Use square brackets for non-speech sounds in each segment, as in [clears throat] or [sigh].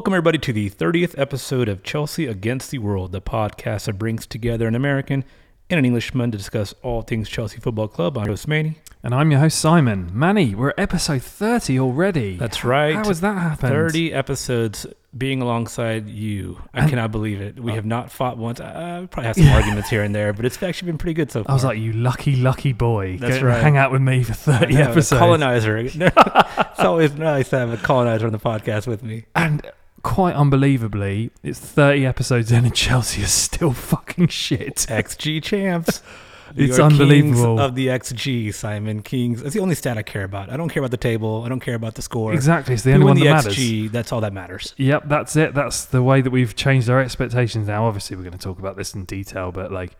Welcome, everybody, to the 30th episode of Chelsea Against the World, the podcast that brings together an American and an Englishman to discuss all things Chelsea Football Club. I'm host Manny. And I'm your host, Simon. Manny, we're at episode 30 already. That's right. How has that happened? 30 episodes being alongside you. I cannot believe it. We have not fought once. Uh, we probably have [laughs] some arguments here and there, but it's actually been pretty good so far. I was like, you lucky, lucky boy. That's Go right. Hang out with me for 30 know, episodes. Colonizer. [laughs] [laughs] it's always nice to have a colonizer on the podcast with me. And quite unbelievably, it's 30 episodes in and Chelsea is still [laughs] fucking shit. XG champs. [laughs] It's are unbelievable. Kings of the XG, Simon. Kings. That's the only stat I care about. I don't care about the table. I don't care about the score. Exactly. It's the only one the that matters. XG. That's all that matters. Yep, that's it. That's the way that we've changed our expectations now. Obviously, we're going to talk about this in detail, but like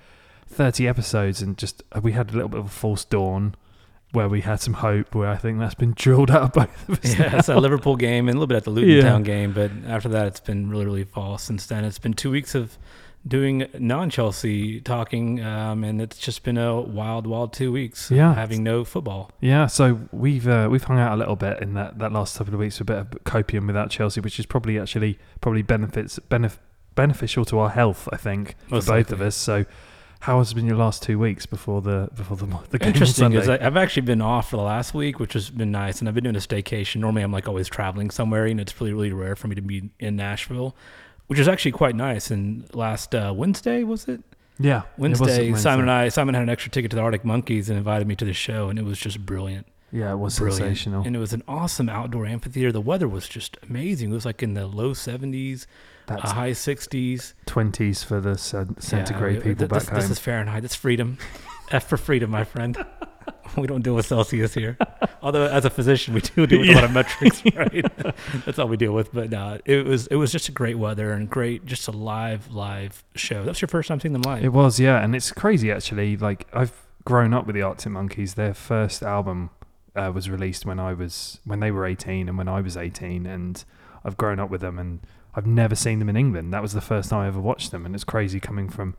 30 episodes and just we had a little bit of a false dawn where we had some hope where I think that's been drilled out of both of us. [laughs] Yeah, now. it's a Liverpool game and a little bit at the Luton Yeah. Town game, but after that, it's been really, really false. Since then, it's been two weeks of doing non-Chelsea talking, um, and it's just been a wild, wild two weeks. Yeah. having no football. Yeah, so we've uh, we've hung out a little bit in that, that last couple of weeks, with a bit of copium without Chelsea, which is probably actually probably benefits benef- beneficial to our health, I think, for Most both of us. So, how has been your last two weeks before the before the the game Interesting is I, I've actually been off for the last week, which has been nice, and I've been doing a staycation. Normally, I'm like always traveling somewhere, and it's really, really rare for me to be in Nashville, which is actually quite nice. And last uh, Wednesday was it? yeah, it Wednesday, Simon and I, Simon had an extra ticket to the Arctic Monkeys and invited me to the show, and it was just brilliant. Yeah, it was brilliant. sensational. And it was an awesome outdoor amphitheater. The weather was just amazing. It was like in the low 70s, uh, That's high 60s. twenties for the centigrade Yeah, people th- back this, home. This is Fahrenheit. It's freedom. [laughs] F for freedom, my friend. we don't deal with Celsius here. Although, as a physician, we do deal with a lot of metrics, [laughs] right? That's all we deal with. But no, it was it was just a great weather and great, just a live live show. That's your first time seeing them live. It was, yeah, and it's crazy actually. Like I've grown up with the Arctic Monkeys. Their first album uh, was released when I was when they were eighteen and when I was eighteen, and I've grown up with them. And I've never seen them in England. That was the first time I ever watched them, and it's crazy coming from.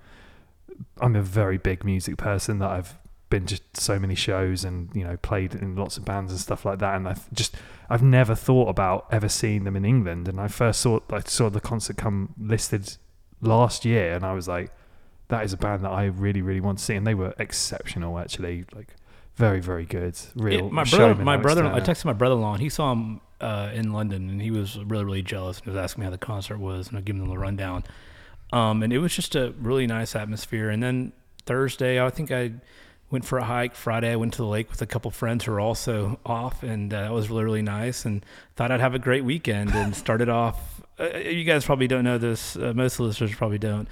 I'm a very big music person that I've been to so many shows and you know played in lots of bands and stuff like that and I've just I've never thought about ever seeing them in England and I first saw I saw the concert come listed last year and I was like that is a band that I really really want to see and they were exceptional actually like very very good real Yeah, my brother, my brother, I texted my brother-in-law, and he saw him uh, in London, and he was really, really jealous. And was asking me how the concert was, and I gave him the rundown. Um, and it was just a really nice atmosphere. And then Thursday, I think I went for a hike. Friday, I went to the lake with a couple friends who were also off, and uh, that was really, really nice. And thought I'd have a great weekend. And started [laughs] off. Uh, you guys probably don't know this. Uh, most listeners probably don't.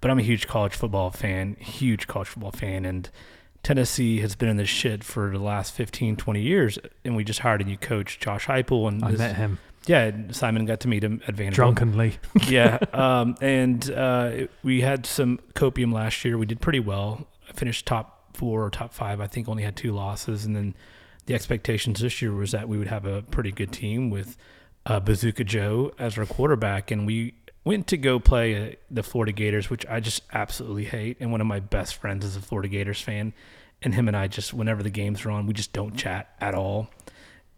But I'm a huge college football fan, huge college football fan, and Tennessee has been in this shit for the last 15, 20 years. And we just hired a new coach, Josh Heupel. And I met him yeah, Simon got to meet him at Vanderbilt. drunkenly [laughs] yeah, um, and uh, we had some copium last year. We did pretty well. I finished top four or top five. I think only had two losses, and then the expectations this year was that we would have a pretty good team with uh, Bazooka Joe as our quarterback, and we went to go play uh, the Florida Gators, which I just absolutely hate. And one of my best friends is a Florida Gators fan, and him and I just whenever the games are on, we just don't chat at all.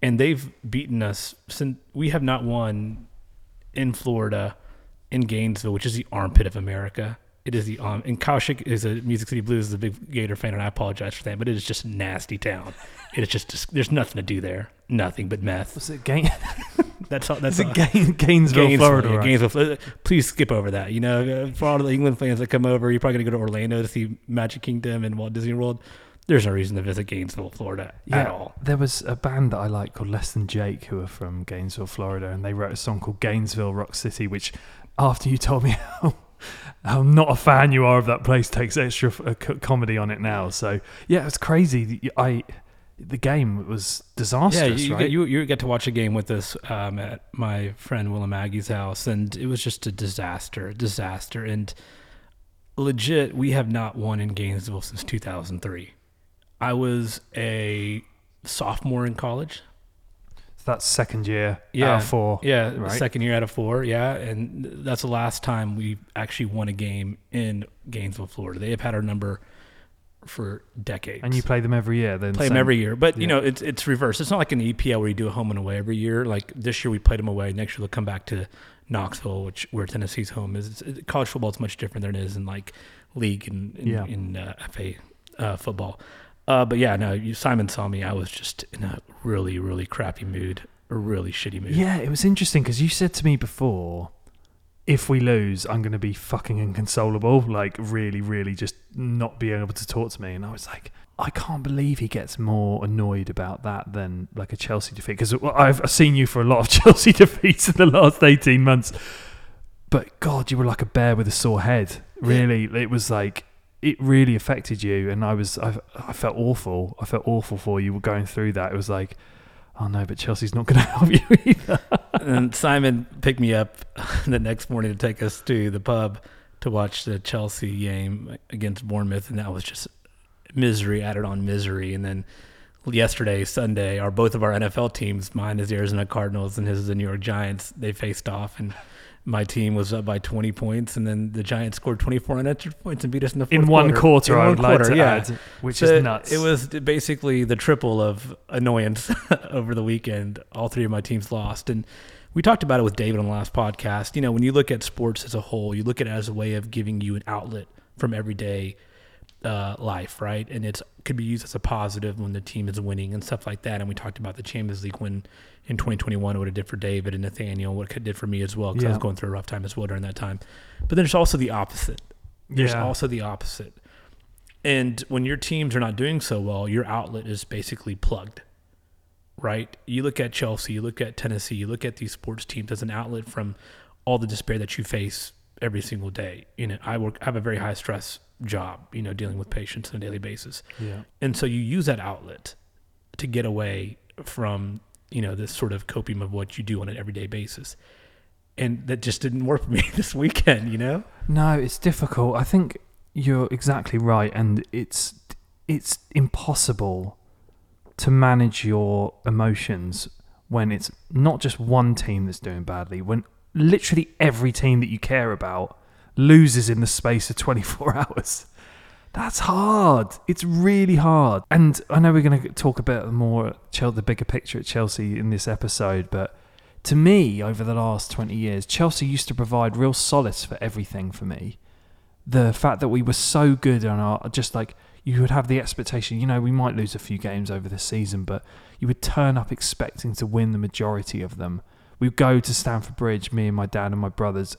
And they've beaten us since we have not won in Florida, in Gainesville, which is the armpit of America. It is the um, and Kyle Schick is a Music City Blues is a big Gator fan, and I apologize for that, but it is just nasty town. It is just there's nothing to do there, nothing but meth. was it Gain- [laughs] That's all. That's all. it Gain- Gainesville, Florida yeah. Gainesville. Florida. Please skip over that. You know, for all the England fans that come over, you're probably gonna go to Orlando to see Magic Kingdom and Walt Disney World. There's no reason to visit Gainesville, Florida at all. There was a band that I like called Less Than Jake who are from Gainesville, Florida, and they wrote a song called Gainesville Rock City, which after you told me how, how not a fan you are of that place takes extra f- uh, comedy on it now. So yeah, it's crazy. I the game was Yeah, disastrous, you, right? get, you you get to watch a game with us um, at my friend Willem Maggie's house, and it was just a disaster, disaster, and legit. We have not won in Gainesville since 2003. I was a sophomore in college. So that's second year Yeah, out of four. Yeah, right? second year out of four. Yeah, and that's the last time we actually won a game in Gainesville, Florida. They have had our number for decades. And you play them every year, then play them every year, but you know it's it's reversed. It's not like in the EPL where you do a home and away every year. Like this year we played them away. Next year they'll come back to Knoxville, which where Tennessee's home is. It's, it, college football is much different than it is in like league and in, Yeah. in uh, FA uh, football. Uh, but yeah, no, you, Simon saw me. I was just in a really really crappy mood, a really shitty mood. Yeah, it was interesting because you said to me before, if we lose, I'm going to be fucking inconsolable. Like, really, really just not being able to talk to me. And I was like, I can't believe he gets more annoyed about that than like a Chelsea defeat. Because I've seen you for a lot of [laughs] Chelsea defeats in the last 18 months. But God, you were like a bear with a sore head. Really, it was like it really affected you, and I was I, I felt awful. I felt awful for you going through that. It was like, oh no, but Chelsea's not going [laughs] to help you either. and Simon picked me up [laughs] the next morning to take us to the pub to watch the Chelsea game against Bournemouth, and that was just misery added on misery. And then yesterday, Sunday, our both of our NFL teams, mine is the Arizona Cardinals and his is the New York Giants. They faced off, and my team was up by 20 points, and then the Giants scored 24 unanswered points and beat us in the fourth in one quarter, In I one like quarter, to yeah. add, which So is nuts. It was basically the triple of annoyance [laughs] over the weekend. All three of my teams lost. And we talked about it with David on the last podcast. You know, when you look at sports as a whole, you look at it as a way of giving you an outlet from everyday uh, life, right? And it's could be used as a positive when the team is winning and stuff like that. And we talked about the Champions League when in 2021 what it did for David and Nathaniel, what it did for me as well, because I was going through a rough time as well during that time. But there's also the opposite. There's Yeah. also the opposite. And when your teams are not doing so well, your outlet is basically plugged, right? You look at Chelsea, you look at Tennessee, you look at these sports teams as an outlet from all the despair that you face every single day. You know, I work, I have a very high stress job, you know, dealing with patients on a daily basis. yeah. And so you use that outlet to get away from, you know, this sort of copium of what you do on an everyday basis. And that just didn't work for me [laughs] this weekend, you know? No, it's difficult. I think you're exactly right, and it's it's impossible to manage your emotions when it's not just one team that's doing badly. When literally every team that you care about loses in the space of [laughs] 24 hours. That's hard. It's really hard. And I know we're going to talk a bit more the bigger picture at Chelsea in this episode, but to me, over the last 20 years, Chelsea used to provide real solace for everything for me. The fact that we were so good on our, just like you would have the expectation, you know, we might lose a few games over the season, but you would turn up expecting to win the majority of them. We'd go to Stamford Bridge, me and my dad and my brothers,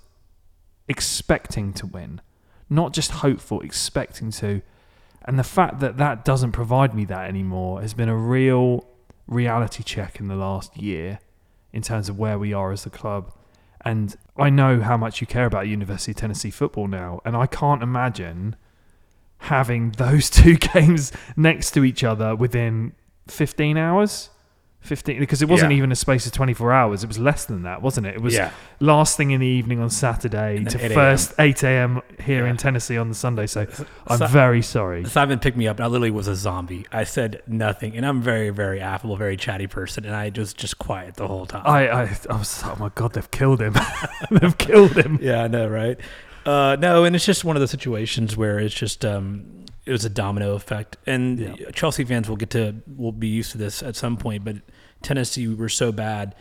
expecting to win, not just hopeful, expecting to. And the fact that that doesn't provide me that anymore has been a real reality check in the last year in terms of where we are as a club. And I know how much you care about University of Tennessee football now, and I can't imagine having [laughs] those two [laughs] games next to each other within 15 hours. 15 because it wasn't Yeah. even a space of 24 hours it was less than that wasn't it it was yeah. last thing in the evening on Saturday to 8 first 8 a.m. here in Tennessee on the Sunday. So I'm very sorry. Simon picked me up, and I literally was a zombie. I said nothing, and I'm very, very affable, very chatty person, and I was just quiet the whole time. I, I, I was, oh my God, they've killed him. [laughs] they've killed him. [laughs] yeah, I know, right? Uh, no, and it's just one of the situations where it's just um, it was a domino effect, and Yeah. Chelsea fans will get to will be used to this at some point. But Tennessee, we were so bad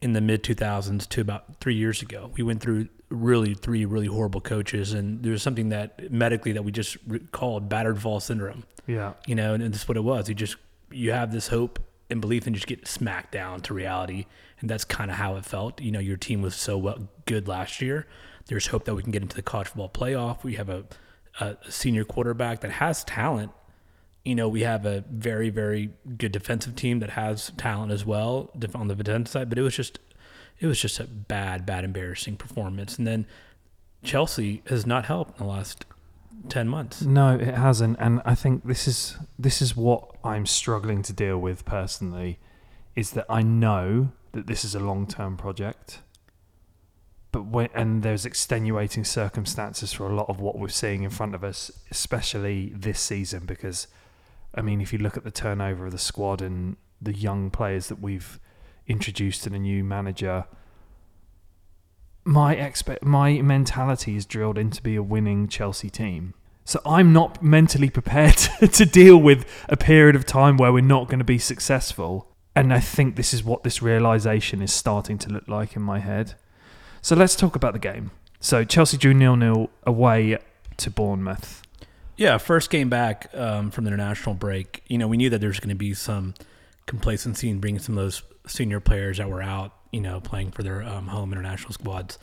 in the mid 2000s to about three years ago. We went through really three really horrible coaches, and there was something that medically that we just re- called battered Vol syndrome. Yeah. you know, and, and that's what it was. You just you have this hope and belief, and you just get smacked down to reality, and that's kind of how it felt. You know, your team was so well, good last year. There's hope that we can get into the college football playoff. We have a, a senior quarterback that has talent. You know, we have a very very good defensive team that has talent as well on the defensive side. But it was just it was just a bad, bad, embarrassing performance. And then Chelsea has not helped in the last ten months. No, it hasn't, and I think this is this is what I'm struggling to deal with personally, is that I know that this is a long term project, but when and there's extenuating circumstances for a lot of what we're seeing in front of us, especially this season, because I mean, if you look at the turnover of the squad and the young players that we've introduced to the new manager. My expect my mentality is drilled in to be a winning Chelsea team. So I'm not mentally prepared [laughs] to deal with a period of time where we're not going to be successful. And I think this is what this realization is starting to look like in my head. So let's talk about the game. So Chelsea drew nil nil away to Bournemouth. Yeah, first game back um, from the international break. You know, we knew that there's going to be some complacency in bringing some of those senior players that were out, you know, playing for their um, home international squads,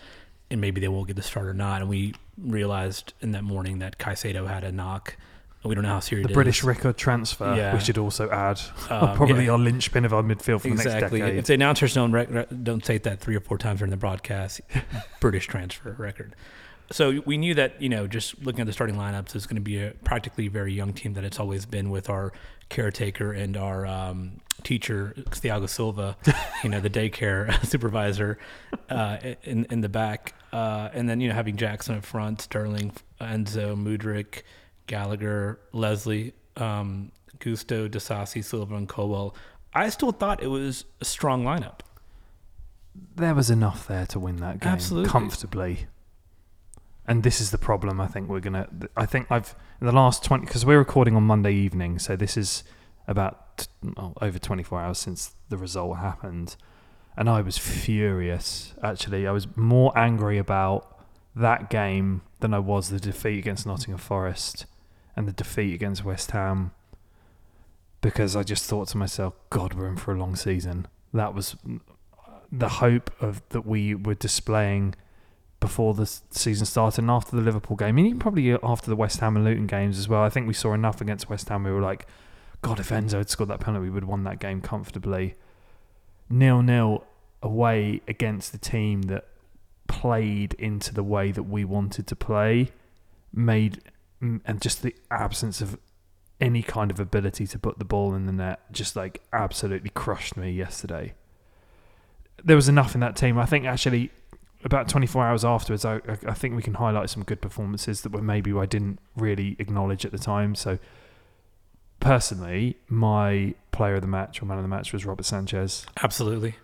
and maybe they will get the start or not. And we realized in that morning that Caicedo had a knock. We don't know how serious The it British is. record transfer, Yeah. we should also add. Um, [laughs] Probably yeah. our linchpin of our midfield for the next exactly. decade. If the announcers don't rec- don't say that three or four times during the broadcast, [laughs] British transfer record. So we knew that you know just looking at the starting lineups, it's going to be a practically very young team that it's always been with our caretaker and our um, teacher Thiago Silva, [laughs] you know the daycare [laughs] supervisor uh, in in the back, uh, and then you know having Jackson up front, Sterling, Enzo, Mudryk, Gallagher, Lesley, um, Gusto, Disasi, Silva, and Colwill. I still thought it was a strong lineup. there was enough there to win that game Absolutely. comfortably. And this is the problem. I think we're gonna. I think I've in the last twenty because we're recording on Monday evening, so this is about oh, over twenty four hours since the result happened, and I was furious. Actually, I was more angry about that game than I was the defeat against Nottingham Forest and the defeat against West Ham, because I just thought to myself, God, we're in for a long season. That was uh, the hope of that we were displaying before the season started and after the Liverpool game, and even probably uh, after the West Ham and Luton games as well. I think we saw enough against West Ham. We were like, God, if Enzo had scored that penalty, we would have won that game comfortably. Nil nil away against the team that played into the way that we wanted to play, made and just the absence of any kind of ability to put the ball in the net just like absolutely crushed me yesterday there was enough in that team. I think actually about 24 hours afterwards, I, I think we can highlight some good performances that were maybe I didn't really acknowledge at the time. So personally, my player of the match or man of the match was Robert Sanchez. Absolutely.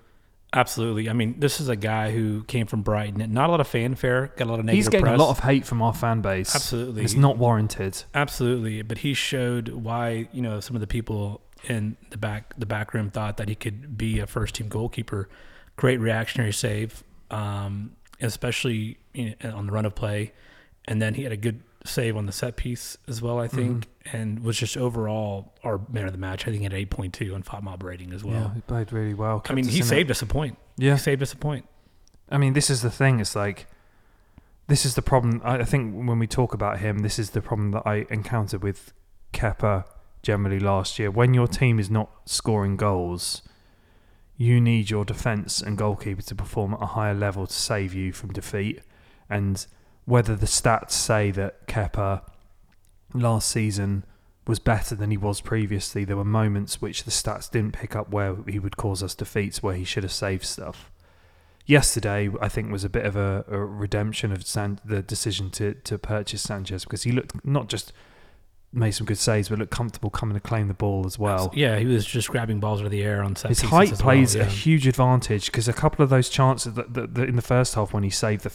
Absolutely. I mean, this is a guy who came from Brighton. Not a lot of fanfare, got a lot of negative He's getting press. a lot of hate from our fan base. Absolutely. It's not warranted. Absolutely, but he showed why you know some of the people in the back the back room thought that he could be a first team goalkeeper. Great reactionary save, um, especially on the run of play, and then he had a good save on the set piece as well. I think, and was just overall our man of the match. I think he had eight point two on FotMob rating as well. yeah, he played really well. I mean, he in it. saved us a point. Yeah, He saved us a point. I mean, this is the thing. It's like, this is the problem. I I think when we talk about him, this is the problem that I encountered with Kepa generally last year. When your team is not scoring goals, you need your defence and goalkeeper to perform at a higher level to save you from defeat. And whether the stats say that Kepa last season was better than he was previously, there were moments which the stats didn't pick up where he would cause us defeats, where he should have saved stuff yesterday I think was a bit of a, a redemption of San, the decision to, to purchase Sanchez because he looked not just made some good saves but looked comfortable coming to claim the ball as well. yeah, he was just grabbing balls out of the air on set His height well, plays yeah. a huge advantage because a couple of those chances that, that, that in the first half when he saved the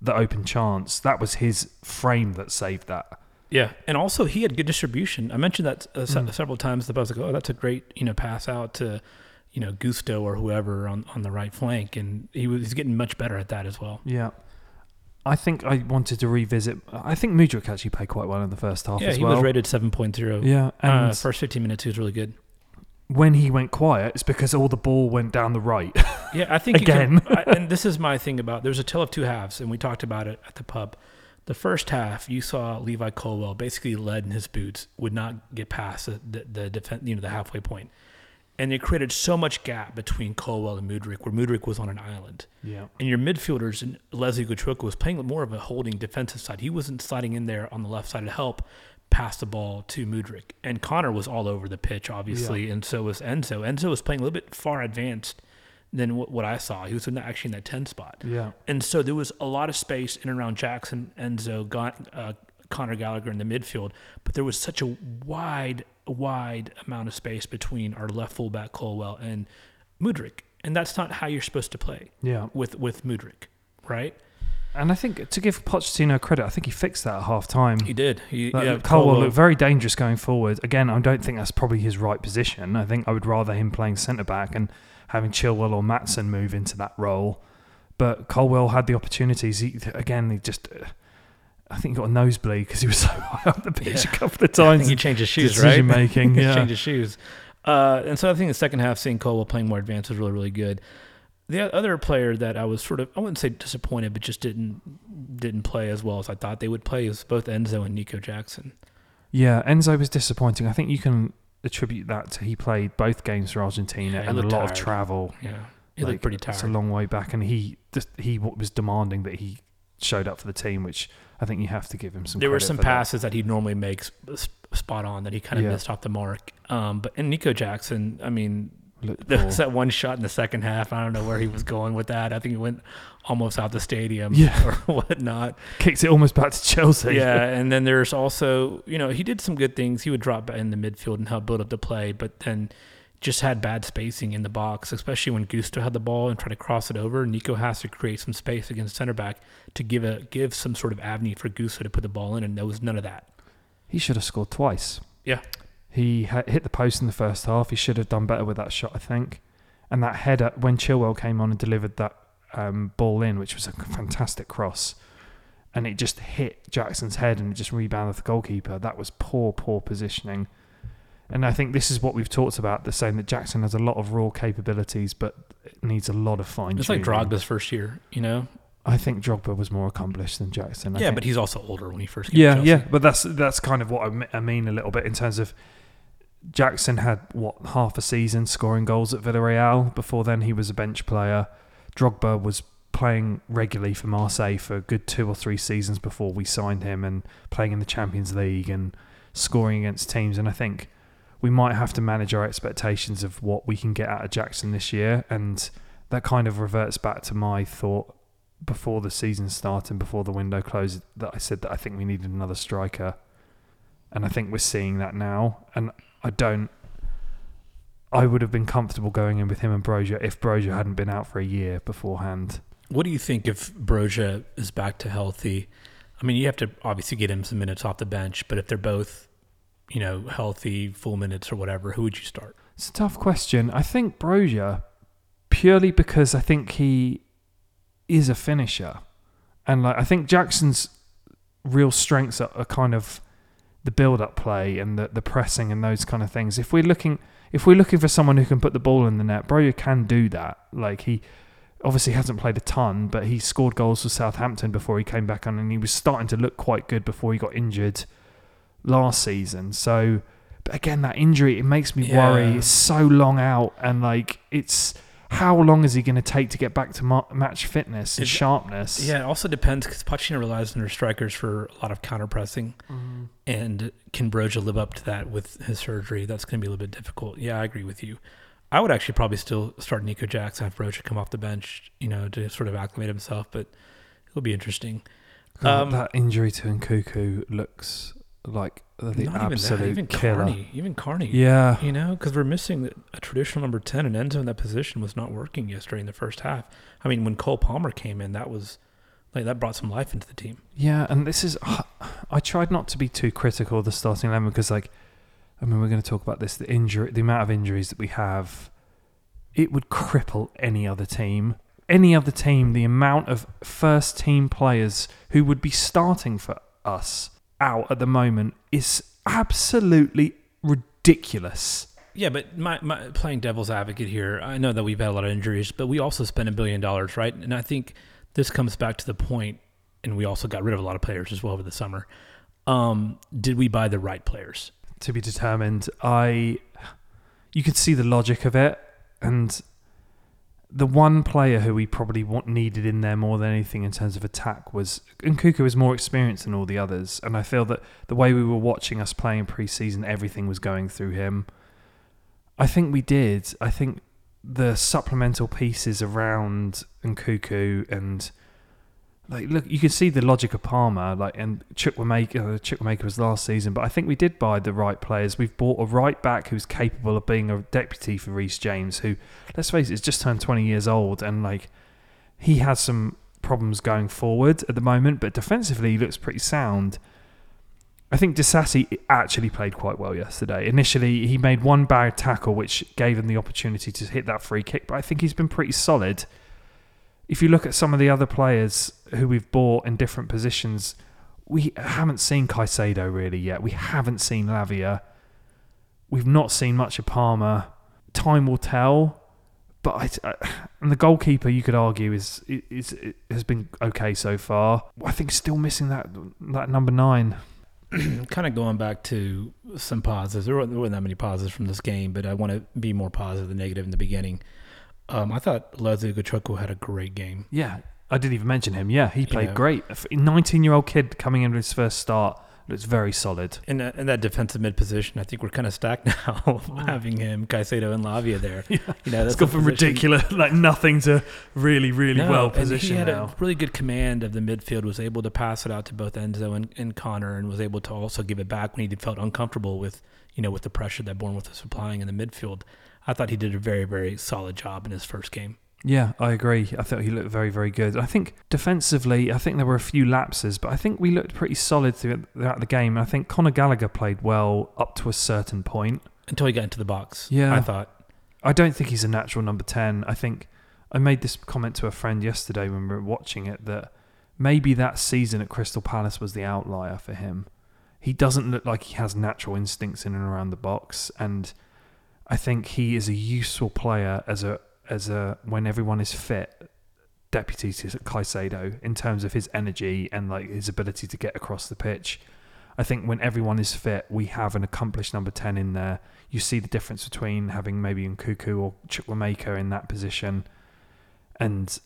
the open chance that was his frame that saved that. Yeah, and also he had good distribution. I mentioned that uh, Mm. several times. The was like, "Oh, that's a great you know pass out to you know Gusto or whoever on, on the right flank," and he was he's getting much better at that as well. Yeah. I think I wanted to revisit. I think Mudryk actually played quite well in the first half yeah, as he well. was rated seven point zero. Yeah, and uh, first fifteen minutes he was really good. when he went quiet, it's because all the ball went down the right. [laughs] Yeah, I think you can- Again. I, and this is my thing about there's a tale of two halves, and we talked about it at the pub. The first half, you saw Levi Colwill basically led in his boots, would not get past the the, the defense, you know, the halfway point, and it created so much gap between Colwill and Mudryk, where Mudryk was on an island. yeah. And your midfielders and Lesley Ugochukwu was playing more of a holding defensive side. He wasn't sliding in there on the left side to help pass the ball to Mudryk. And Connor was all over the pitch, obviously, and so was Enzo. Enzo was playing a little bit far advanced than what, what I saw. He was in actually in that 10 spot. Yeah. And so there was a lot of space in and around Jackson, Enzo, Gon- uh, Connor Gallagher in the midfield, but there was such a wide, wide amount of space between our left fullback Colwill and Mudryk. And that's not how you're supposed to play Yeah. with with Mudryk, right? And I think to give Pochettino credit, I think he fixed that at half time. He did. He, yeah, Colwill Colwill- looked very dangerous going forward. Again, I don't think that's probably his right position. I think I would rather him playing centre back and having Chilwell or Maatsen move into that role. But Colwill had the opportunities. He, again, he just, uh, I think he got a nosebleed because he was [laughs] so high up the pitch Yeah. a couple of times. think he changed his shoes, decision right? making, [laughs] He yeah. changed his shoes. Uh, and so I think the second half, seeing Colwill playing more advanced was really, really good. The other player that I was sort of, I wouldn't say disappointed, but just didn't didn't play as well as I thought they would play is both Enzo and Nico Jackson. Yeah, Enzo was disappointing. I think you can attribute that to he played both games for Argentina Yeah, and a lot looked of travel. Yeah, he Like, looked pretty tired. It's a long way back, and he just, he was demanding that he showed up for the team, which I think you have to give him some. There were some for that. passes that he normally makes spot on that he kind of Yeah. missed off the mark. Um, but and Nico Jackson, I mean, Looked [laughs] there was that one shot in the second half. I don't know where he was going with that. I think he went almost out the stadium Yeah. [laughs] or whatnot. Kicks it almost back to Chelsea. Yeah, [laughs] and then there's also, you know, he did some good things. He would drop in the midfield and help build up the play, but then just had bad spacing in the box, especially when Gusto had the ball and tried to cross it over. Nico has to create some space against center back to give a give some sort of avenue for Gusto to put the ball in, and there was none of that. he should have scored twice. Yeah. he hit the post in the first half. He should have done better with that shot, I think. And that header when Chilwell came on and delivered that um, ball in, which was a fantastic cross, and it just hit Jackson's head and it just rebounded the goalkeeper. That was poor, poor positioning. And I think this is what we've talked about, the saying that Jackson has a lot of raw capabilities, but it needs a lot of fine It's like. Drogba's first year, you know. I think Drogba was more accomplished than Jackson. I yeah, think. but he's also older when he first came. Yeah, to yeah, but that's that's kind of what I I mean a little bit in terms of Jackson had what half a season scoring goals at Villarreal. Before then, he was a bench player. Drogba was playing regularly for Marseille for a good two or three seasons before we signed him, and playing in the Champions League and scoring against teams. And I think we might have to manage our expectations of what we can get out of Jackson this year, and that kind of reverts back to my thought before the season started and before the window closed that I said that I think we needed another striker. And I think we're seeing that now. And I don't I would have been comfortable going in with him and Broja if Broja hadn't been out for a year beforehand. What do you think if Broja is back to healthy? I mean, you have to obviously get him some minutes off the bench, but if they're both, you know, healthy, full minutes or whatever, who would you start? It's a tough question. I think Broja, purely because I think he is a finisher, and like I think Jackson's real strengths are, are kind of the build-up play and the the pressing and those kind of things. If we're looking if we're looking for someone who can put the ball in the net, Broja can do that. Like he obviously hasn't played a ton, but he scored goals for Southampton before he came back on, and he was starting to look quite good before he got injured last season. So, but again, that injury it makes me worry. It's so long out, and like it's how long is he going to take to get back to ma- match fitness and It- sharpness? Yeah, it also depends because Pochettino relies on their strikers for a lot of counter pressing, and can Broja live up to that with his surgery? That's going to be a little bit difficult. Yeah, I agree with you. I would actually probably still start Nico Jackson if Broja come off the bench, you know, to sort of acclimate himself. But it'll be interesting. God, Um, that injury to Nkunku looks like the Not absolute even that, even killer. Carney, even Carney. Yeah, You know, because we're missing a traditional number 10, and Enzo in that position was not working yesterday in the first half. I mean, when Cole Palmer came in, that was like that brought some life into the team. Yeah, and this is I tried not to be too critical of the starting eleven because like I mean we're going to talk about this the injury the amount of injuries that we have it would cripple any other team any other team the amount of first team players who would be starting for us out at the moment is absolutely ridiculous. Yeah, but my, my playing devil's advocate here, I know that we've had a lot of injuries, but we also spent a billion dollars, right? And I think this comes back to the point, and we also got rid of a lot of players as well over the summer. Um, did we buy the right players? to be determined. I, you could see the logic of it, and the one player who we probably want needed in there more than anything in terms of attack was Nkunku was more experienced than all the others, and I feel that the way we were watching us play in pre-season, everything was going through him. I think we did. I think the supplemental pieces around Nkunku and like look, you can see the logic of Palmer, like and Chukwuemeka. Uh, was last season, but I think we did buy the right players. We've bought a right back who's capable of being a deputy for Reece James, who, let's face it, has just turned twenty years old, and like he has some problems going forward at the moment, but defensively he looks pretty sound. I think Disasi actually played quite well yesterday. Initially, he made one bad tackle, which gave him the opportunity to hit that free kick, but I think he's been pretty solid. If you look at some of the other players who we've bought in different positions, we haven't seen Caicedo really yet. We haven't seen Lavia. We've not seen much of Palmer. Time will tell. But I, and the goalkeeper, you could argue, is, is, is has been okay so far. I think still missing that that number nine. [clears throat] kind of going back to some positives. There weren't, there weren't that many positives from this game, but I want to be more positive than negative in the beginning. Um, I thought Lesley Ugochukwu had a great game. Yeah, I didn't even mention him. Yeah, he played great. 19 year old kid coming in with his first start looks very solid. In that, in that defensive mid position, I think we're kind of stacked [laughs] now, having him, Caicedo, and Lavia there. [laughs] Yeah. You know, It's that's gone from position- ridiculous, like nothing, to really, really No, well positioned He had now. a really good command of the midfield. Was able to pass it out to both Enzo and, and Connor, and was able to also give it back when he felt uncomfortable with you know with the pressure that Bournemouth was applying in the midfield. I thought he did a very very solid job in his first game. Yeah, I agree. I thought he looked very, very good. I think defensively, I think there were a few lapses, but I think we looked pretty solid throughout the game. I think Conor Gallagher played well up to a certain point. Until he got into the box, Yeah. I thought I don't think he's a natural number 10. I think I made this comment to a friend yesterday when we were watching it that maybe that season at Crystal Palace was the outlier for him. He doesn't look like he has natural instincts in and around the box and I think he is a useful player as a as a when everyone is fit deputy to Caicedo in terms of his energy and like his ability to get across the pitch. I think when everyone is fit, we have an accomplished number 10 in there. You see the difference between having maybe Nkunku or Chukwuemeka in that position. And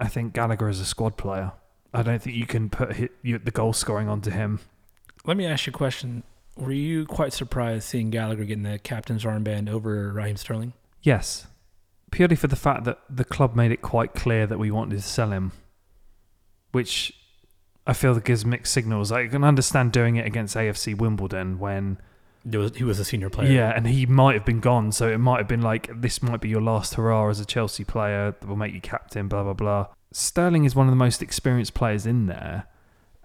I think Gallagher is a squad player. I don't think you can put the goal scoring onto him. Let me ask you a question. Were you quite surprised seeing Gallagher getting the captain's armband over Raheem Sterling? Yes. Purely for the fact that the club made it quite clear that we wanted to sell him, which I feel that gives mixed signals. I can understand doing it against AFC Wimbledon when There was, he was a senior player. Yeah, and he might have been gone, so it might have been like this might be your last hurrah as a Chelsea player that will make you captain, blah blah blah. Sterling is one of the most experienced players in there,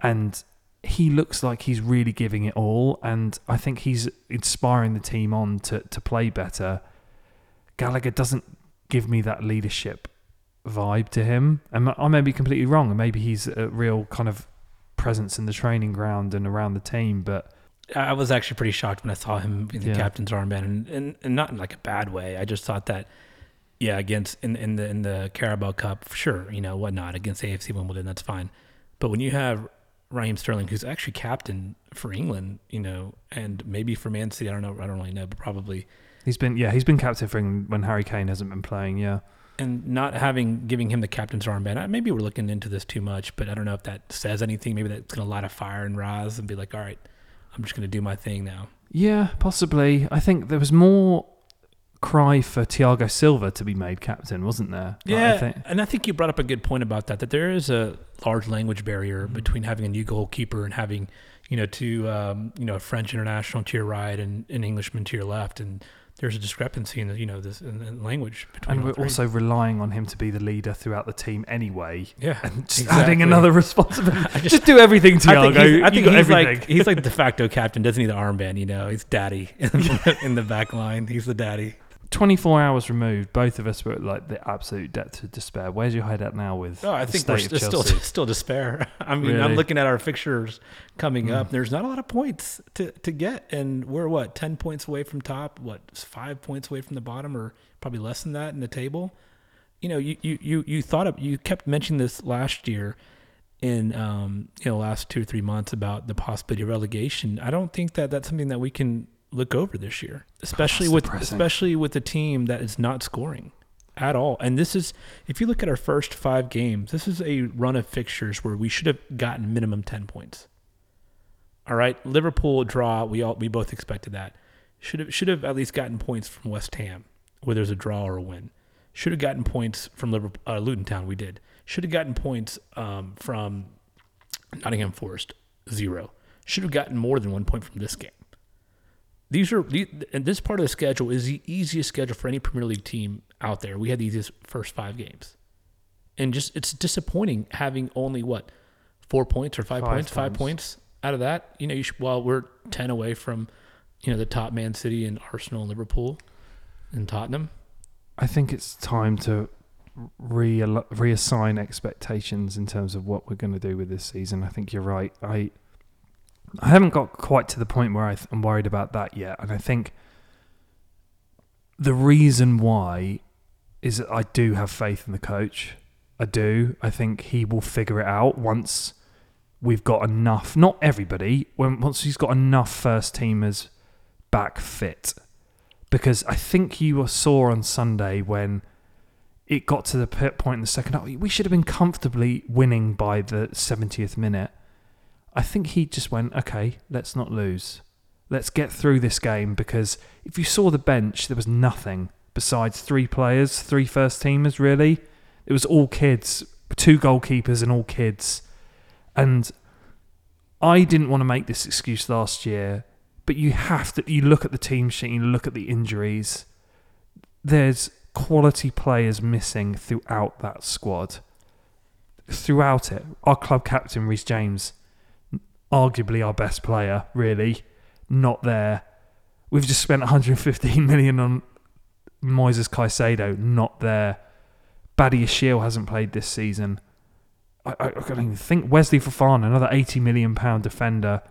and he looks like he's really giving it all, and I think he's inspiring the team on to to play better. Gallagher doesn't give me that leadership vibe to him, and I may be completely wrong, and maybe he's a real kind of presence in the training ground and around the team, but I was actually pretty shocked when I saw him in the Yeah. captain's armband, and, and, and not in like a bad way. I just thought that, yeah, against in in the in the Carabao Cup, sure, you know whatnot against AFC Wimbledon, that's fine. But when you have Raheem Sterling, who's actually captain for England, you know, and maybe for Man City, I don't know, I don't really know, but probably, He's been yeah, he's been captain for England when Harry Kane hasn't been playing. Yeah, and not having giving him the captain's armband, maybe we're looking into this too much, but I don't know if that says anything. Maybe that's going to light a fire in Raz and be like, all right, I'm just going to do my thing now. yeah, possibly. I think there was more cry for Thiago Silva to be made captain, wasn't there? Like, Yeah, I think, and I think you brought up a good point about that. That there is a large language barrier Mm-hmm. between having a new goalkeeper and having, you know, two, um, you know, a French international to your right and an Englishman to your left, and there's a discrepancy in the, you know, this in, in language between. and we're also relying on him to be the leader throughout the team anyway. yeah, And just exactly. adding another responsibility. [laughs] I just, do everything, I Thiago. think he's, I think he's everything. like he's like [laughs] de facto captain. Doesn't need the armband, you know. He's daddy in [laughs] the, in the back line. He's the daddy. 24 hours removed, both of us were at like the absolute depth of despair. Where's your head at now with Oh, I think we're st- still [laughs] still despair. [laughs] I mean, I'm looking at our fixtures coming Mm. up. There's not a lot of points to, to get, and we're what ten points away from top. What five points away from the bottom, or probably less than that in the table. You know, you you you, you thought of you kept mentioning this last year in um you know last two or three months about the possibility of relegation. I don't think that that's something that we can look over this year, especially that's with depressing. especially with a team that is not scoring at all. And this is, if you look at our first five games, this is a run of fixtures where we should have gotten minimum ten points. All right, Liverpool draw. We all we both expected that. Should have should have at least gotten points from West Ham, where there's a draw or a win. Should have gotten points from Liverpool, uh, Luton Town. We did. Should have gotten points um, from Nottingham Forest. Zero. Should have gotten more than one point from this game. These are the- and this part of the schedule is the easiest schedule for any Premier League team out there. We had the easiest first five games, and just it's disappointing having only what four points or five, Five points, five points. out of that. You know, you should, well, we're ten away from you know the top Man City and Arsenal and Liverpool and Tottenham. I think it's time to re- reassign expectations in terms of what we're going to do with this season. I think you're right. I I haven't got quite to the point where I th- I'm worried about that yet, and I think the reason why is that I do have faith in the coach. I do. I think he will figure it out once we've got enough. Not everybody. When once he's got enough first teamers back fit, because I think you saw on Sunday when it got to the point in the second half, we should have been comfortably winning by the 70th minute. I think he just went, okay, let's not lose. Let's get through this game because if you saw the bench, there was nothing besides three players, three first teamers, really. It was all kids, two goalkeepers and all kids. And I didn't want to make this excuse last year, but you have to, you look at the team sheet, you look at the injuries. There's quality players missing throughout that squad. Throughout it. Our club captain, Reece James, arguably our best player, really, not there. We've just spent 115 million on Moises Caicedo, not there. Badiashile hasn't played this season. I, I, I don't even think Wesley Fofana, another 80 million pound defender.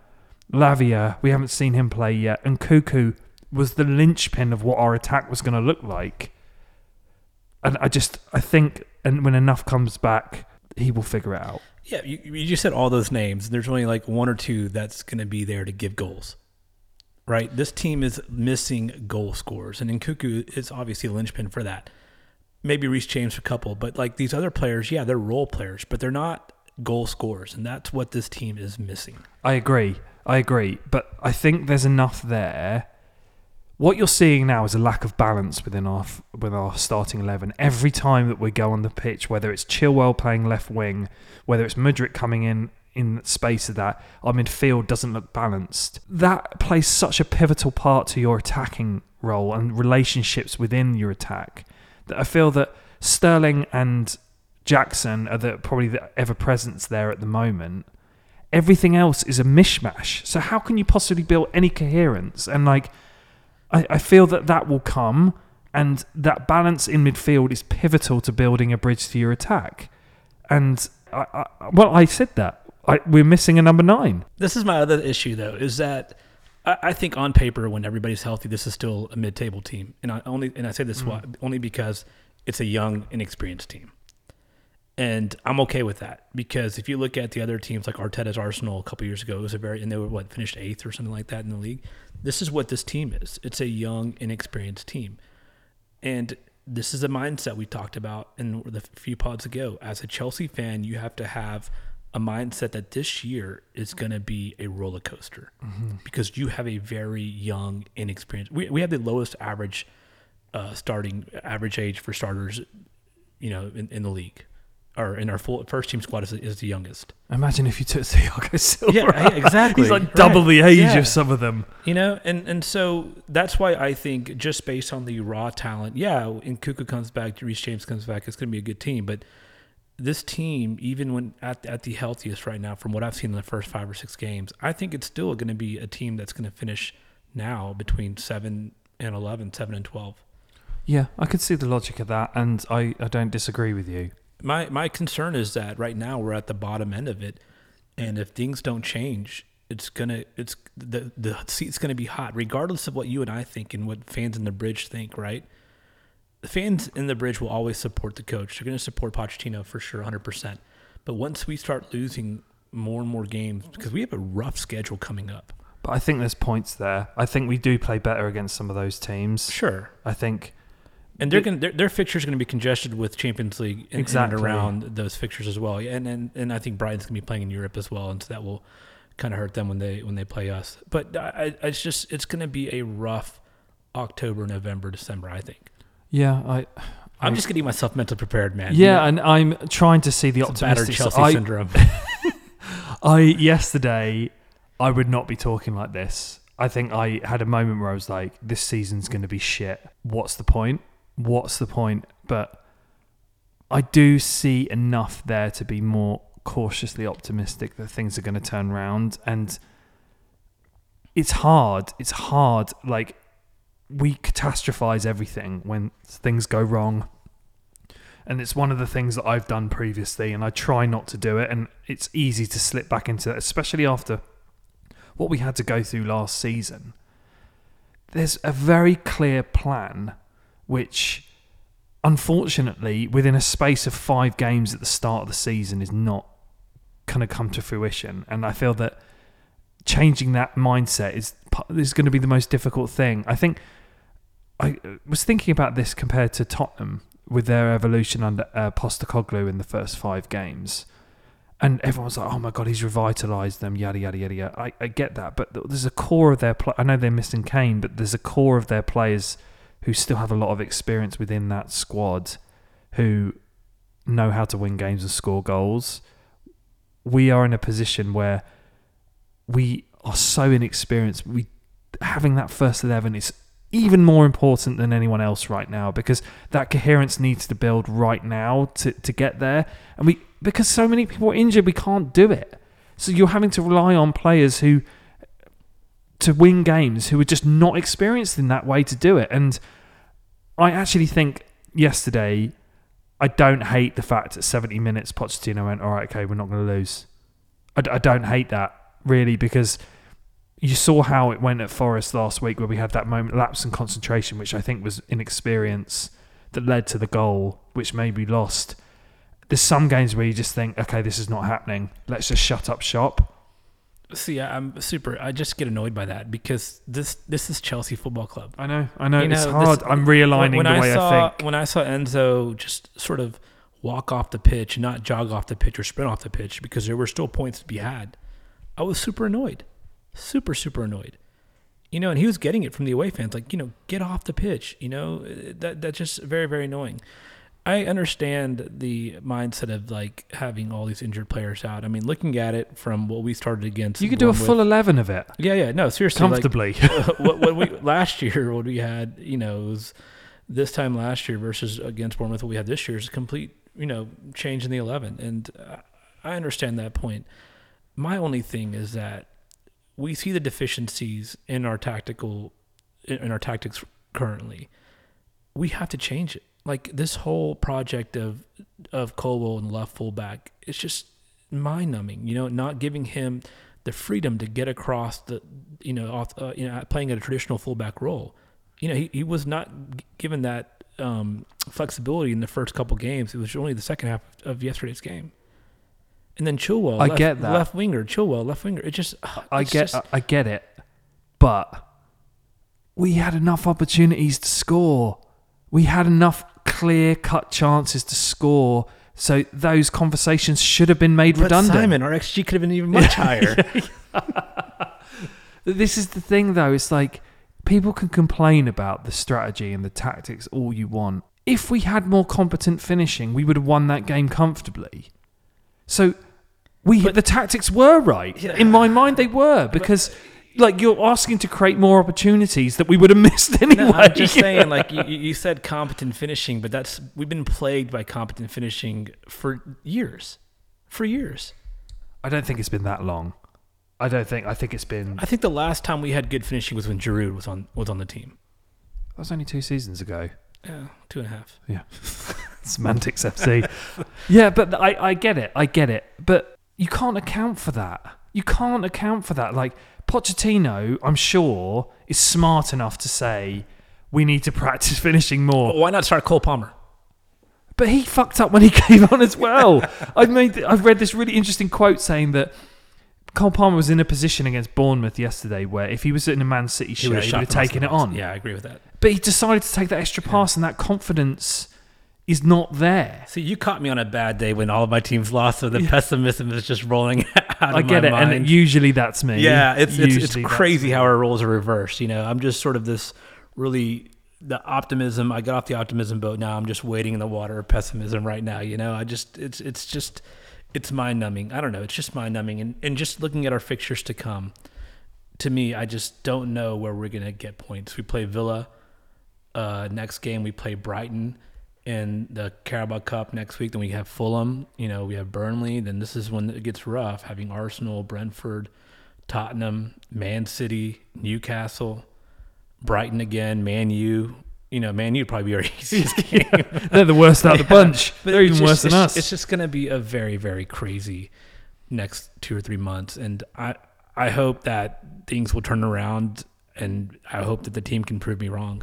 Lavia, we haven't seen him play yet, and Nkunku was the linchpin of what our attack was going to look like. And I just, I think, and when enough comes back, he will figure it out. Yeah, you, you just said all those names. And there's only like one or two that's going to be there to give goals, right? This team is missing goal scorers, and Nkunku is obviously a linchpin for that. Maybe Reece James a couple, but like these other players, yeah, they're role players, but they're not goal scorers, and that's what this team is missing. I agree. I agree. But I think there's enough there. What you're seeing now is a lack of balance within our with our starting eleven. Every time that we go on the pitch, whether it's Chilwell playing left wing, whether it's Mudryk coming in in space of that, our midfield doesn't look balanced. That plays such a pivotal part to your attacking role and relationships within your attack. That I feel that Sterling and Jackson are the probably the ever presence there at the moment everything else is a mishmash. So how can you possibly build any coherence? And like, I, I feel that that will come, and that balance in midfield is pivotal to building a bridge to your attack. And I, I, well, I said that I, we're missing a number nine. This is my other issue, though, is that I, I think on paper, when everybody's healthy, this is still a mid-table team, and I only and I say this mm. why, only because it's a young, inexperienced team. And I'm okay with that because if you look at the other teams like Arteta's Arsenal a couple years ago, it was a very and they were what finished eighth or something like that in the league. This is what this team is. It's a young, inexperienced team, and this is a mindset we talked about in the few pods ago. As a Chelsea fan, you have to have a mindset that this year is going to be a roller coaster because you have a very young, inexperienced. We we have the lowest average uh, starting average age for starters, you know, in, in the league, or in our full first team squad is, is the youngest. Imagine if you took [laughs] Thiago Silva. Yeah, exactly. He's like Right. double the age Yeah. of some of them. You know, and and so that's why I think just based on the raw talent, yeah, and Nkunku comes back, Reece James comes back, it's going to be a good team. But this team, even when at at the healthiest right now, from what I've seen in the first five or six games, I think it's still going to be a team that's going to finish now between seven and 11, 7 and twelve. Yeah, I could see the logic of that, and I, I don't disagree with you. My my concern is that right now we're at the bottom end of it, and if things don't change, it's gonna it's the the seat's gonna be hot, regardless of what you and I think and what fans in the bridge think. Right? The fans in the bridge will always support the coach. They're gonna support Pochettino for sure, hundred percent. But once we start losing more and more games, because we have a rough schedule coming up. But I think there's points there. I think we do play better against some of those teams. Sure. I think And they're going their, their fixtures going to be congested with Champions League and, Exactly. and around those fixtures as well. And and, and I think Brighton's going to be playing in Europe as well, and so that will kind of hurt them when they when they play us. But I, I- it's just it's going to be a rough October, November, December. I think. yeah, I I'm I- just getting myself mentally prepared, man. yeah, and I'm trying to see the optimistic Chelsea. I, syndrome. [laughs] I yesterday I would not be talking like this. I think I had a moment where I was like, "This season's going to be shit. What's the point? What's the point?" But I do see enough there to be more cautiously optimistic that things are going to turn around. And it's hard. It's hard. Like, we catastrophize everything when things go wrong. And it's one of the things that I've done previously, and I try not to do it. And it's easy to slip back into that, especially after what we had to go through last season. There's a very clear plan, which unfortunately, within a space of five games at the start of the season, is not going to come to fruition. And I feel that changing that mindset is is going to be the most difficult thing. I think I was thinking about this compared to Tottenham with their evolution under uh, Postecoglou in the first five games. And everyone's like, "Oh my god, he's revitalized them." Yada yada yada yada. I, I get that, but there's a core of their. Pl- I know they're missing Kane, but there's a core of their players who still have a lot of experience within that squad, who know how to win games and score goals. We are in a position where we are so inexperienced. We having that first eleven is even more important than anyone else right now because that coherence needs to build right now to, to get there. And we because so many people are injured, we can't do it. So you're having to rely on players who to win games who are just not experienced in that way to do it. And I actually think yesterday, I don't hate the fact at 70 minutes Pochettino went, all right, okay, we're not going to lose. I, I don't hate that really because you saw how it went at Forest last week where we had that moment lapse in concentration, which I think was inexperience that led to the goal, which may be lost. There's some games where you just think, okay, this is not happening. Let's just shut up shop. See, I'm super. I just get annoyed by that because this this is Chelsea Football Club. I know, I know. You it's know, hard. this- I'm realigning when the I way saw, I think. When I saw Enzo just sort of walk off the pitch, not jog off the pitch or sprint off the pitch, because there were still points to be had, I was super annoyed, super super annoyed. You know, and he was getting it from the away fans, like you know, get off the pitch. You know, that that's just very very annoying. I understand the mindset of like having all these injured players out. I mean, looking at it from what we started against, You could do a full 11 of it Yeah, yeah, no, seriously, like, comfortably. [laughs] what, what we last year, what we had, you know, was this time last year versus against Bournemouth, what we had this year is a complete, you know, change in the eleven, and uh, I understand that point. My only thing is that we see the deficiencies in our tactical, in our tactics currently. We have to change it. Like this whole project of of Colwill and left fullback, it's just mind numbing. You know, not giving him the freedom to get across the, you know, off, uh, you know, playing a traditional fullback role. You know, he, he was not given that um, flexibility in the first couple games. It was only the second half of yesterday's game. And then Chilwell, I left, get that. left winger, Chilwell, left winger. It just, I get, just- I get it, but we had enough opportunities to score. We had enough clear-cut chances to score. So those conversations should have been made but redundant. Simon, our XG could have been even much higher. [laughs] This is the thing, though. It's like people can complain about the strategy and the tactics all you want. If we had more competent finishing, we would have won that game comfortably. So we But- the tactics were right Yeah. in my mind. They were because. Like you're asking to create more opportunities that we would have [laughs] missed anyway. No, I'm just saying, like you, you you said, competent finishing, but that's we've been plagued by competent finishing for years, for years. I don't think it's been that long. I don't think. I think it's been. I think the last time we had good finishing was when Giroud was on was on the team. That was only two seasons ago. Yeah, two and a half. Yeah, [laughs] Semantics FC. yeah, but I, I get it. I get it. But you can't account for that. You can't account for that. Like Pochettino, I'm sure, is smart enough to say we need to practice [laughs] finishing more. Why not start Cole Palmer? But he fucked up when he [laughs] came on as well. I've made I've read this really interesting quote saying that Cole Palmer was in a position against Bournemouth yesterday where if he was in a Man City shirt, he would have taken it outside the box. on. Yeah, I agree with that. But he decided to take that extra pass, and that confidence is not there. See, you caught me on a bad day when all of my teams lost, so the pessimism is just rolling [laughs] out of the bottom. I get it, mind. and usually that's me. Yeah, it's it's, it's crazy how our roles are reversed. You know, I'm just sort of this really the optimism. I got off the optimism boat. Now I'm just wading in the water of pessimism right now. You know, I just it's it's just it's mind numbing. I don't know. It's just mind numbing, and and just looking at our fixtures to come. To me, I just don't know where we're gonna get points. We play Villa. Uh, next game we play Brighton, in the Carabao Cup next week. Then we have Fulham. You know, we have Burnley. Then this is when it gets rough. Having Arsenal, Brentford, Tottenham, Man City, Newcastle, Brighton again, Man U. You know, Man U would probably be our [laughs] easiest [laughs] game. [laughs] They're the worst out of the bunch. But They're even just- worse than us. It's just going to be a very, very crazy next two or three months, and I, I hope that things will turn around, and I hope that the team can prove me wrong.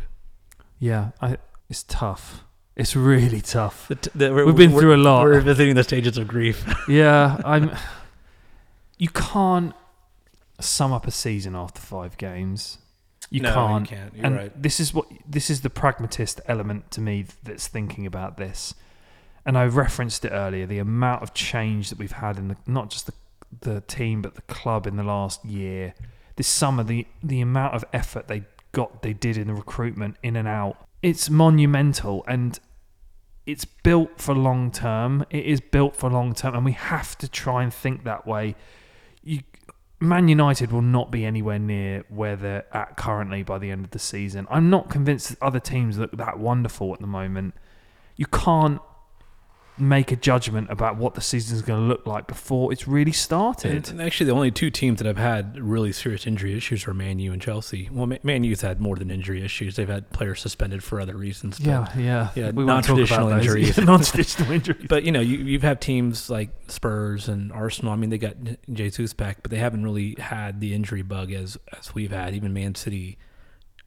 yeah, I, it's tough. It's really tough. The t- the- we're- We've been through a lot. We're visiting the stages of grief. [laughs] yeah, I'm. You can't sum up a season after five games. You No, can't. You can't. You're and right. this is what this is the pragmatist element to me that's thinking about this. And I referenced it earlier. The amount of change that we've had in the not just the the team but the club in the last year. This summer, the the amount of effort they got, they did in the recruitment, in and out. It's monumental, and it's built for long term. It is built for long term, and we have to try and think that way. You, Man United will not be anywhere near where they're at currently by the end of the season. I'm not convinced that other teams look that wonderful at the moment. You can't make a judgment about what the season's going to look like before it's really started. And actually, the only two teams that have had really serious injury issues are Man U and Chelsea. Well, Ma- Man U's had more than injury issues; they've had players suspended for other reasons. yeah, yeah, yeah, We non-traditional injuries. [laughs] non-traditional injuries. But you know, you you've had teams like Spurs and Arsenal. I mean, they got Jesus back, but they haven't really had the injury bug as as we've had. Even Man City,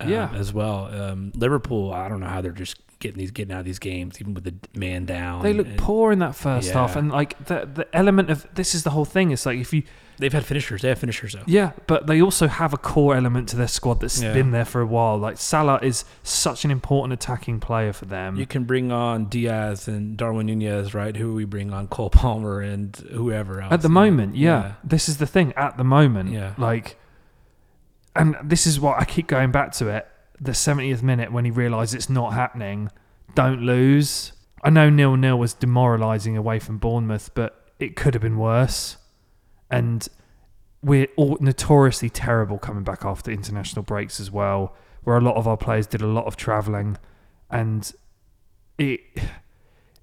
uh, Yeah. as well. Um, Liverpool, I don't know how they're just getting these getting out of these games, even with the man down. They look And poor in that first half, and like the the element of this is the whole thing. It's like if you They've had finishers. They have finishers though. Yeah, but they also have a core element to their squad that's Yeah. been there for a while. Like Salah is such an important attacking player for them. You can bring on Diaz and Darwin Nunez, right? Who we bring on Cole Palmer and whoever else. At the moment, yeah. This is the thing. At the moment, Yeah. like, and this is what I keep going back to it. The 70th minute when he realised it's not happening, don't lose. I know nil nil was demoralising away from Bournemouth, but it could have been worse. And we're all notoriously terrible coming back after international breaks as well, where a lot of our players did a lot of travelling, and it.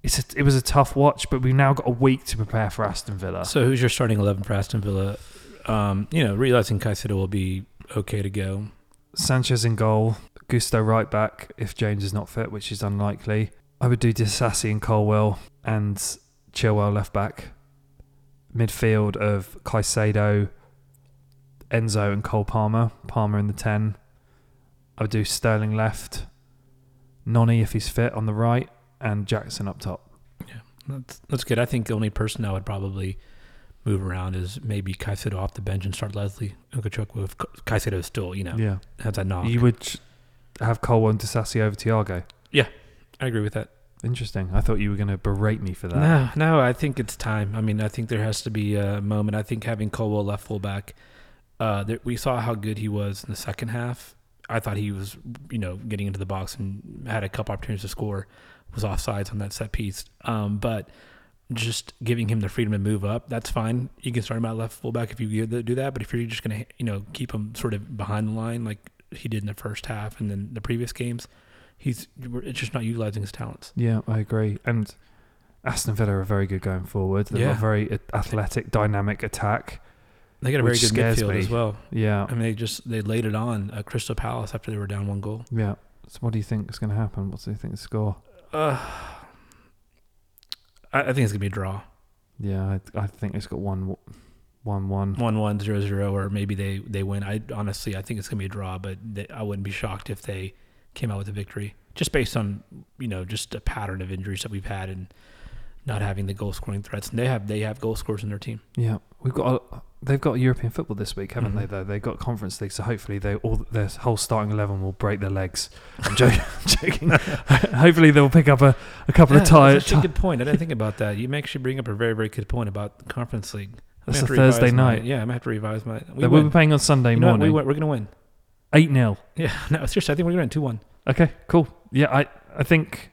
It's a, it was a tough watch, but we've now got a week to prepare for Aston Villa. So who's your starting eleven for Aston Villa? Um, you know, realizing Caicedo will be okay to go. Sanchez in goal, Gusto right back if James is not fit, which is unlikely. I would do Disasi and Colwill and Chilwell left back. Midfield of Caicedo, Enzo and Cole Palmer. Palmer in the 10. I would do Sterling left, Noni if he's fit on the right, and Jackson up top. Yeah, that's that's good. I think the only person I would probably move around is maybe Caicedo off the bench and start Lesley Ugochukwu if Caicedo still, you know, Yeah. has that knock. You would have Colwill and Disasi over Thiago. Yeah, I agree with that. Interesting. I thought you were going to berate me for that. No, no, I think it's time. I mean, I think there has to be a moment. I think having Colwill left fullback, uh, there, we saw how good he was in the second half. I thought he was, you know, getting into the box and had a couple opportunities to score. Was offsides on that set piece, um, but just giving him the freedom to move up, that's fine. You can start him out left fullback if you do that. But if you're just gonna, you know, keep him sort of behind the line like he did in the first half and then the previous games, he's it's just not utilizing his talents. Yeah, I agree. And Aston Villa are very good going forward. They've got a very athletic, dynamic attack. They got a very good midfield me. as well. Yeah, I mean, they just they laid it on uh, Crystal Palace after they were down one goal. yeah. So what do you think is going to happen? What do you think the score? Uh, I, I think it's gonna be a draw, Yeah, I, I think it's got one, one, one. one one zero zero, or maybe they they win. I honestly I think it's gonna be a draw, but they, I wouldn't be shocked if they came out with a victory, just based on you know just a pattern of injuries that we've had and not having the goal scoring threats. And they have they have goal scorers in their team. Yeah, we've got. A, they've got European football this week, haven't Mhm. they? Though they've got Conference League, so hopefully they all their whole starting eleven will break their legs. I'm joking. [laughs] I'm joking. [laughs] hopefully they'll pick up a, a couple Yeah, of tires. That's actually a good point. I didn't think about that. You actually bring up a very very good point about the Conference League. That's a Thursday my- night. yeah, I'm gonna have to revise my. We will be playing on Sunday You know what? morning. we, we're gonna win. Eight 0 Yeah, [laughs] no, seriously, I think we're gonna win two one. Okay, cool. Yeah, I I think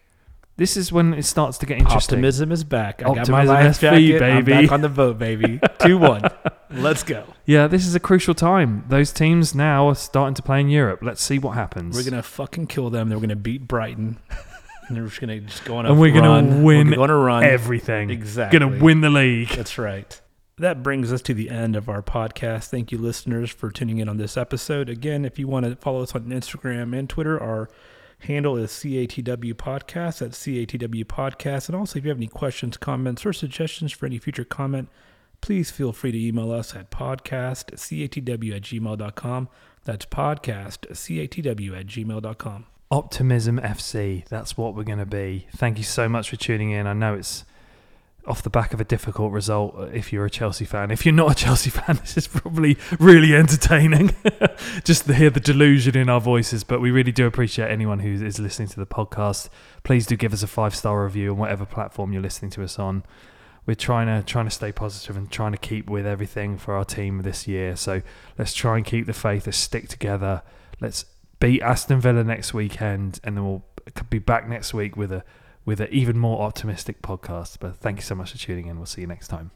this is when it starts to get interesting. Optimism is back. I got Optimism my life SV, jacket. I'm baby. back on the boat, baby. [laughs] Two one. Let's go. Yeah, this is a crucial time. Those teams now are starting to play in Europe. Let's see what happens. We're gonna fucking kill them. They're gonna beat Brighton. [laughs] And they're just gonna just go on a And we're gonna win We're gonna run Everything. exactly. Gonna win the league. That's right. That brings us to the end of our podcast. Thank you, listeners, for tuning in on this episode. Again, if you want to follow us on Instagram and Twitter, our handle is CATW Podcast. That's CATW Podcast. And also, if you have any questions, comments, or suggestions for any future comment, please feel free to email us at podcast catw at gmail.com. That's podcast catw at gmail.com. Optimism FC. That's what we're going to be. Thank you so much for tuning in. I know it's off the back of a difficult result uh, if you're a Chelsea fan. If you're not a [laughs] Chelsea fan, this is probably really entertaining [laughs] just to hear the delusion in our voices. But we really do appreciate anyone who is listening to the podcast. Please do give us a five star review on whatever platform you're listening to us on. We're trying to trying to stay positive and trying to keep with everything for our team this year. So let's try and keep the faith. Let's stick together. Let's beat Aston Villa next weekend, and then we'll be back next week with a with an even more optimistic podcast. But thank you so much for tuning in. We'll see you next time.